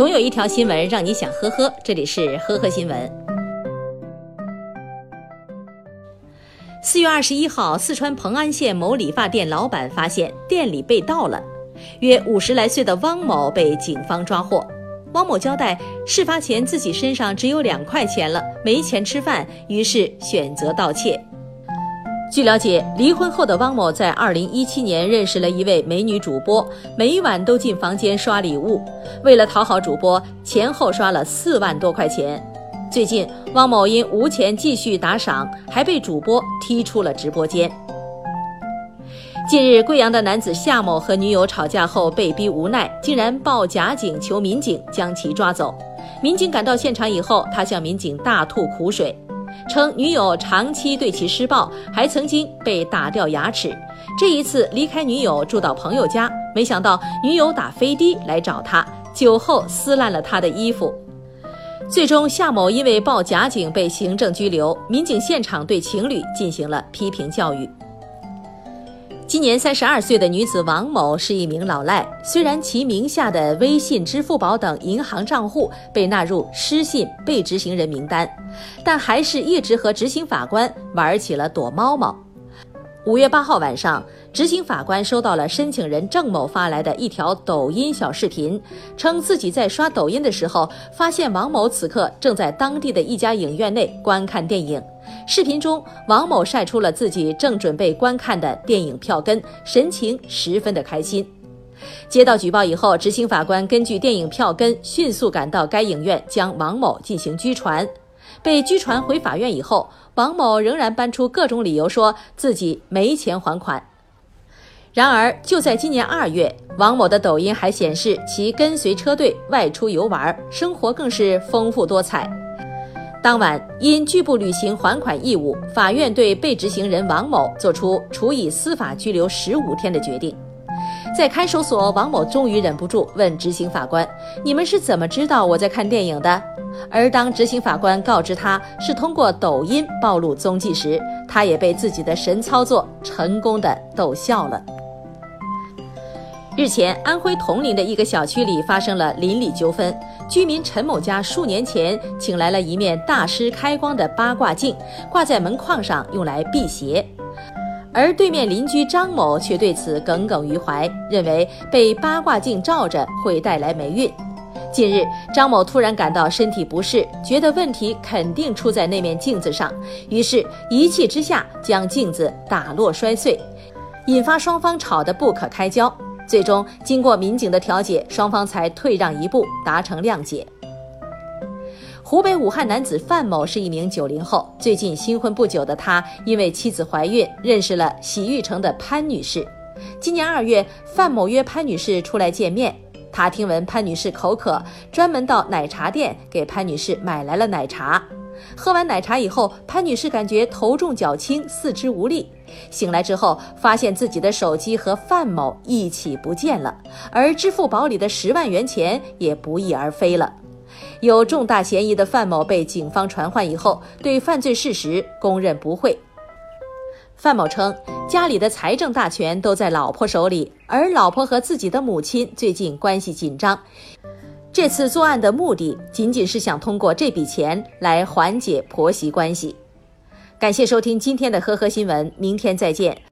总有一条新闻让你想呵呵，这里是呵呵新闻。四月二十一号，四川蓬安县某理发店老板发现店里被盗了，约五十来岁的汪某被警方抓获。汪某交代，事发前自己身上只有两块钱了，没钱吃饭，于是选择盗窃。据了解，离婚后的汪某在二零一七年认识了一位美女主播，每晚都进房间刷礼物。为了讨好主播，前后刷了四万多块钱。最近，汪某因无钱继续打赏，还被主播踢出了直播间。近日，贵阳的男子夏某和女友吵架后被逼无奈，竟然报假警求民警将其抓走。民警赶到现场以后，他向民警大吐苦水。称女友长期对其施暴，还曾经被打掉牙齿。这一次离开女友住到朋友家，没想到女友打飞的来找他，酒后撕烂了他的衣服。最终，夏某因为报假警被行政拘留。民警现场对情侣进行了批评教育。今年三十二岁的女子王某是一名老赖，虽然其名下的微信、支付宝等银行账户被纳入失信被执行人名单，但还是一直和执行法官玩起了躲猫猫。五月八号晚上，执行法官收到了申请人郑某发来的一条抖音小视频，称自己在刷抖音的时候，发现王某此刻正在当地的一家影院内观看电影。视频中，王某晒出了自己正准备观看的电影票根，神情十分的开心。接到举报以后，执行法官根据电影票根迅速赶到该影院，将王某进行拘传。被拘传回法院以后，王某仍然搬出各种理由，说自己没钱还款。然而，就在今年二月，王某的抖音还显示其跟随车队外出游玩，生活更是丰富多彩。当晚，因拒不履行还款义务，法院对被执行人王某作出处以司法拘留十五天的决定。在看守所，王某终于忍不住问执行法官：“你们是怎么知道我在看电影的？”而当执行法官告知他是通过抖音暴露踪迹时，他也被自己的神操作成功的逗笑了。日前，安徽铜陵的一个小区里发生了邻里纠纷，居民陈某家数年前请来了一面大师开光的八卦镜，挂在门框上用来辟邪。而对面邻居张某却对此耿耿于怀，认为被八卦镜照着会带来霉运。近日，张某突然感到身体不适，觉得问题肯定出在那面镜子上，于是一气之下将镜子打落摔碎，引发双方吵得不可开交。最终，经过民警的调解，双方才退让一步，达成谅解。湖北武汉男子范某是一名九零后，最近新婚不久的他，因为妻子怀孕，认识了洗浴城的潘女士。今年二月，范某约潘女士出来见面，他听闻潘女士口渴，专门到奶茶店给潘女士买来了奶茶。喝完奶茶以后，潘女士感觉头重脚轻，四肢无力。醒来之后，发现自己的手机和范某一起不见了，而支付宝里的十万元钱也不翼而飞了。有重大嫌疑的范某被警方传唤以后，对犯罪事实供认不讳。范某称，家里的财政大权都在老婆手里，而老婆和自己的母亲最近关系紧张。这次作案的目的仅仅是想通过这笔钱来缓解婆媳关系。感谢收听今天的呵呵新闻，明天再见。